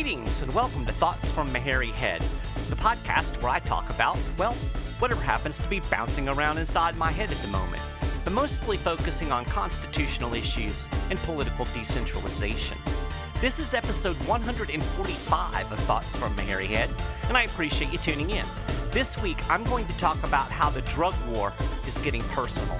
Greetings and welcome to Thoughts from a Hairy Head, the podcast where I talk about, well, whatever happens to be bouncing around inside my head at the moment, but mostly focusing on constitutional issues and political decentralization. This is episode 145 of Thoughts from a Hairy Head, and I appreciate you tuning in. This week, I'm going to talk about how the drug war is getting personal.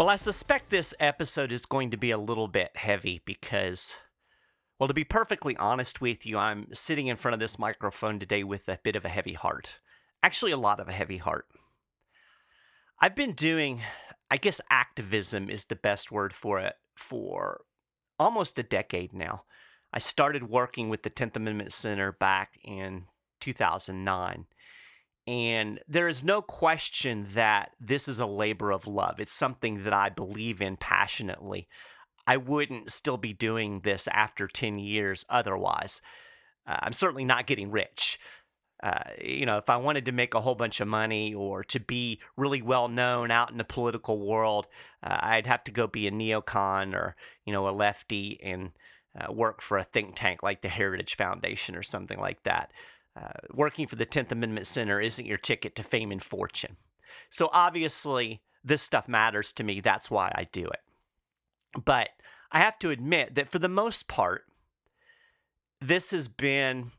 Well, I suspect this episode is going to be a little bit heavy because, well, to be perfectly honest with you, I'm sitting in front of this microphone today with a bit of a heavy heart. Actually, a lot of a heavy heart. I've been doing, I guess, activism is the best word for it, for almost a decade now. I started working with the 10th Amendment Center back in 2009. And there is no question that this is a labor of love. It's something that I believe in passionately. I wouldn't still be doing this after 10 years otherwise. Uh, I'm certainly not getting rich. Uh, you know, if I wanted to make a whole bunch of money or to be really well known out in the political world, uh, I'd have to go be a neocon or, you know, a lefty and uh, work for a think tank like the Heritage Foundation or something like that. Uh, working for the 10th Amendment Center isn't your ticket to fame and fortune. So obviously, this stuff matters to me. That's why I do it. But I have to admit that for the most part, this has been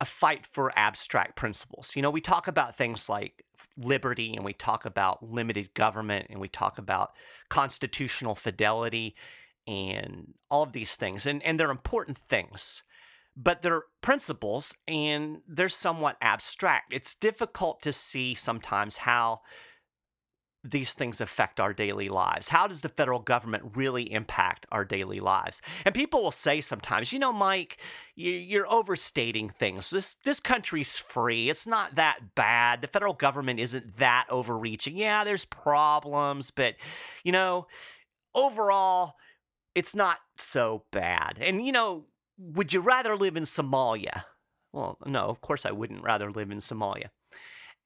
a fight for abstract principles. You know, we talk about things like liberty and we talk about limited government and we talk about constitutional fidelity and all of these things. And, and they're important things but they're principles and they're somewhat abstract. It's difficult to see sometimes how these things affect our daily lives. How does the federal government really impact our daily lives? And people will say sometimes, you know, Mike, you- you're overstating things. This this country's free. It's not that bad. The federal government isn't that overreaching. Yeah, there's problems, but you know, overall, it's not so bad. And you know, would you rather live in Somalia? Well, no, of course I wouldn't rather live in Somalia.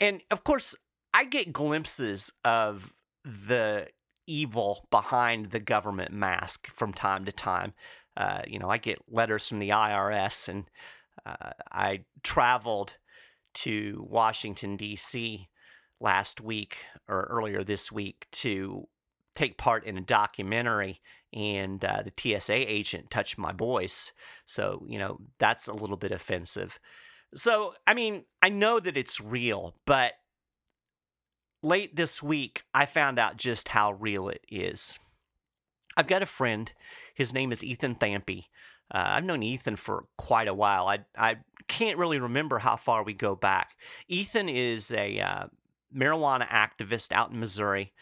And of course, I get glimpses of the evil behind the government mask from time to time. Uh, you know, I get letters from the IRS, and uh, I traveled to Washington, D.C. last week or earlier this week to take part in a documentary and uh, the TSA agent touched my voice. So, you know, that's a little bit offensive. So, I mean, I know that it's real, but late this week, I found out just how real it is. I've got a friend. His name is Eapen Thampy. Uh, I've known Eapen for quite a while. I, I can't really remember how far we go back. Eapen is a uh, marijuana activist out in Missouri,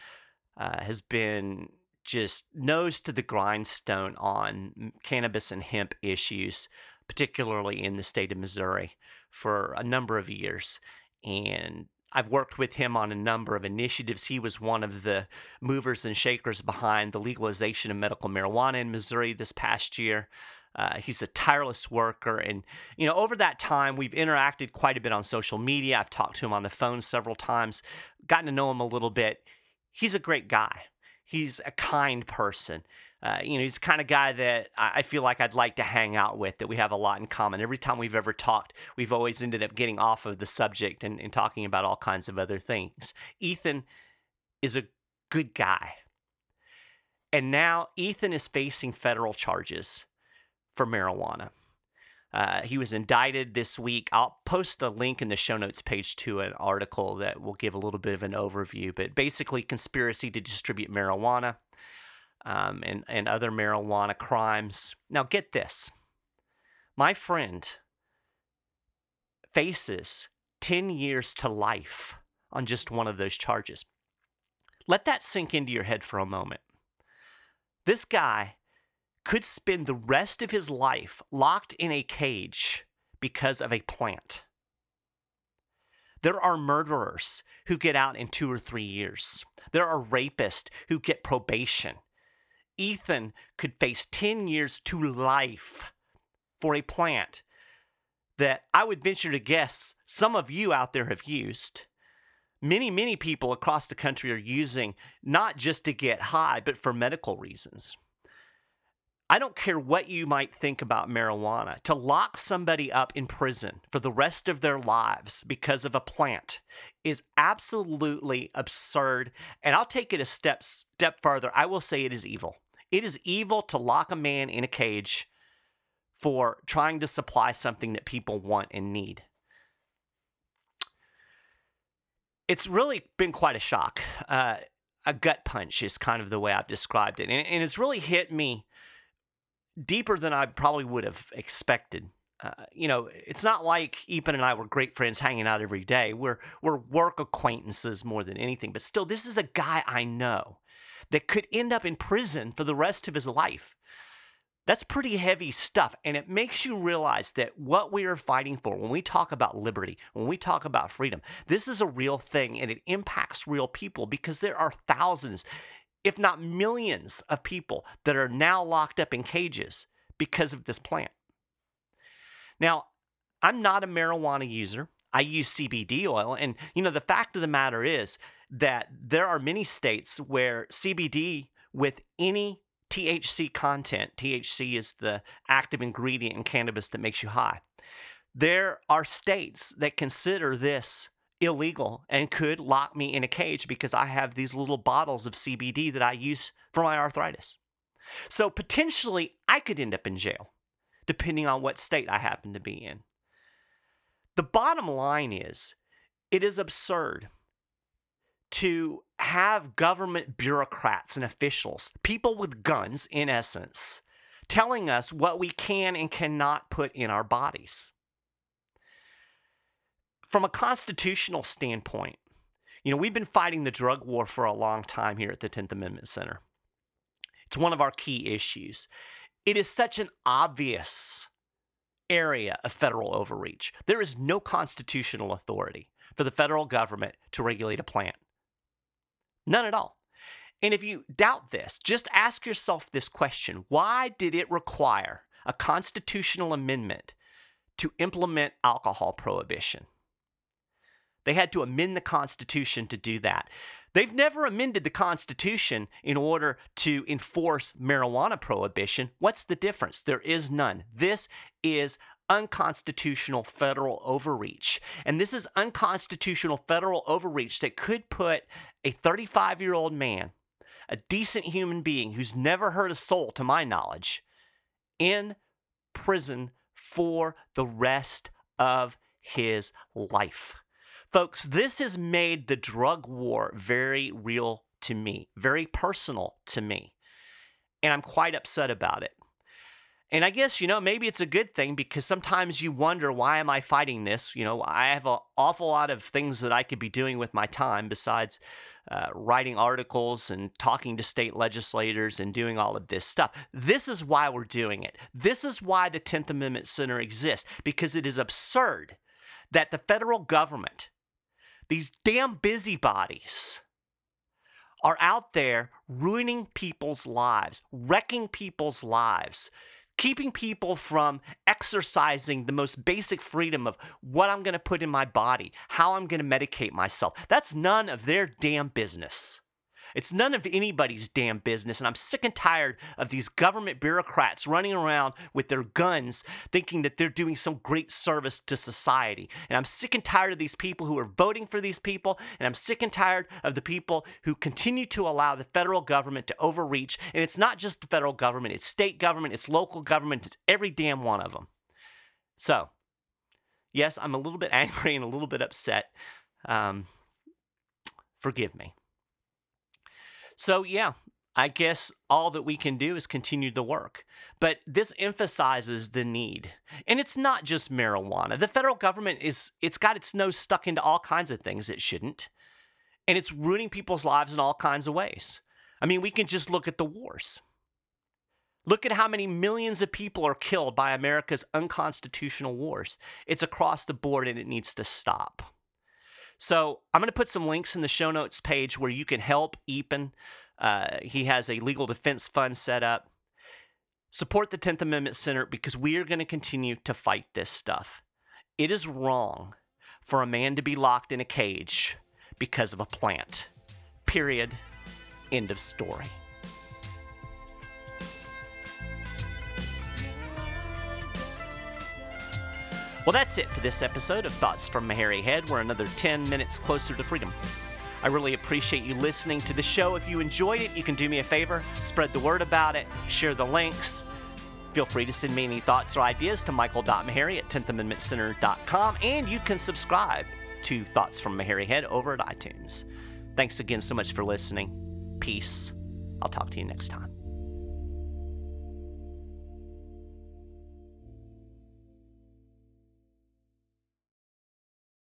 uh, has been just nose to the grindstone on cannabis and hemp issues, particularly in the state of Missouri, for a number of years. And I've worked with him on a number of initiatives. He was one of the movers and shakers behind the legalization of medical marijuana in Missouri this past year. Uh, he's a tireless worker. And, you know, over that time, we've interacted quite a bit on social media. I've talked to him on the phone several times, gotten to know him a little bit. He's a great guy. He's a kind person. Uh, you know, he's the kind of guy that I feel like I'd like to hang out with, that we have a lot in common. Every time we've ever talked, we've always ended up getting off of the subject and, and talking about all kinds of other things. Eapen is a good guy. And now Eapen is facing federal charges for marijuana. Uh, he was indicted this week. I'll post a link in the show notes page to an article that will give a little bit of an overview. But basically, conspiracy to distribute marijuana um, and, and other marijuana crimes. Now, get this my friend faces 10 years to life on just one of those charges. Let that sink into your head for a moment. This guy could spend the rest of his life locked in a cage because of a plant. There are murderers who get out in two or three years. There are rapists who get probation. Eapen could face 10 years to life for a plant that I would venture to guess some of you out there have used. Many, many people across the country are using not just to get high, but for medical reasons. I don't care what you might think about marijuana. To lock somebody up in prison for the rest of their lives because of a plant is absolutely absurd. And I'll take it a step step further. I will say it is evil. It is evil to lock a man in a cage for trying to supply something that people want and need. It's really been quite a shock. Uh, a gut punch is kind of the way I've described it. And, and it's really hit me deeper than I probably would have expected. Uh, you know, it's not like Eapen and I were great friends hanging out every day. We're we're work acquaintances more than anything. But still, this is a guy I know that could end up in prison for the rest of his life. That's pretty heavy stuff. And it makes you realize that what we are fighting for, when we talk about liberty, when we talk about freedom, this is a real thing and it impacts real people because there are thousands, if not millions, of people that are now locked up in cages because of this plant. Now, I'm not a marijuana user. I use CBD oil. And, you know, the fact of the matter is that there are many states where CBD with any THC content, THC is the active ingredient in cannabis that makes you high. There are states that consider this illegal and could lock me in a cage because I have these little bottles of CBD that I use for my arthritis. So potentially I could end up in jail depending on what state I happen to be in. The bottom line is it is absurd to have government bureaucrats and officials, people with guns in essence, telling us what we can and cannot put in our bodies. From a constitutional standpoint, you know, we've been fighting the drug war for a long time here at the 10th Amendment Center. It's one of our key issues. It is such an obvious area of federal overreach. There is no constitutional authority for the federal government to regulate a plant. None at all. And if you doubt this, just ask yourself this question Why did it require a constitutional amendment to implement alcohol prohibition? They had to amend the Constitution to do that. They've never amended the Constitution in order to enforce marijuana prohibition. What's the difference? There is none. This is unconstitutional federal overreach. And this is unconstitutional federal overreach that could put a 35 year old man, a decent human being who's never hurt a soul, to my knowledge, in prison for the rest of his life. Folks, this has made the drug war very real to me, very personal to me. And I'm quite upset about it. And I guess, you know, maybe it's a good thing because sometimes you wonder, why am I fighting this? You know, I have an awful lot of things that I could be doing with my time besides uh, writing articles and talking to state legislators and doing all of this stuff. This is why we're doing it. This is why the 10th Amendment Center exists because it is absurd that the federal government these damn busybodies are out there ruining people's lives, wrecking people's lives, keeping people from exercising the most basic freedom of what I'm going to put in my body, how I'm going to medicate myself. That's none of their damn business. It's none of anybody's damn business. And I'm sick and tired of these government bureaucrats running around with their guns thinking that they're doing some great service to society. And I'm sick and tired of these people who are voting for these people. And I'm sick and tired of the people who continue to allow the federal government to overreach. And it's not just the federal government, it's state government, it's local government, it's every damn one of them. So, yes, I'm a little bit angry and a little bit upset. Um, forgive me. So, yeah, I guess all that we can do is continue the work. But this emphasizes the need. And it's not just marijuana. The federal government is it's got its nose stuck into all kinds of things it shouldn't. And it's ruining people's lives in all kinds of ways. I mean, we can just look at the wars. Look at how many millions of people are killed by America's unconstitutional wars. It's across the board and it needs to stop. So, I'm going to put some links in the show notes page where you can help Eapen. Uh, he has a legal defense fund set up. Support the 10th Amendment Center because we are going to continue to fight this stuff. It is wrong for a man to be locked in a cage because of a plant. Period. End of story. Well, that's it for this episode of Thoughts from a Hairy Head. We're another 10 minutes closer to freedom. I really appreciate you listening to the show. If you enjoyed it, you can do me a favor spread the word about it, share the links. Feel free to send me any thoughts or ideas to michael.maharrey at 10thamendmentcenter.com, and you can subscribe to Thoughts from a Hairy Head over at iTunes. Thanks again so much for listening. Peace. I'll talk to you next time.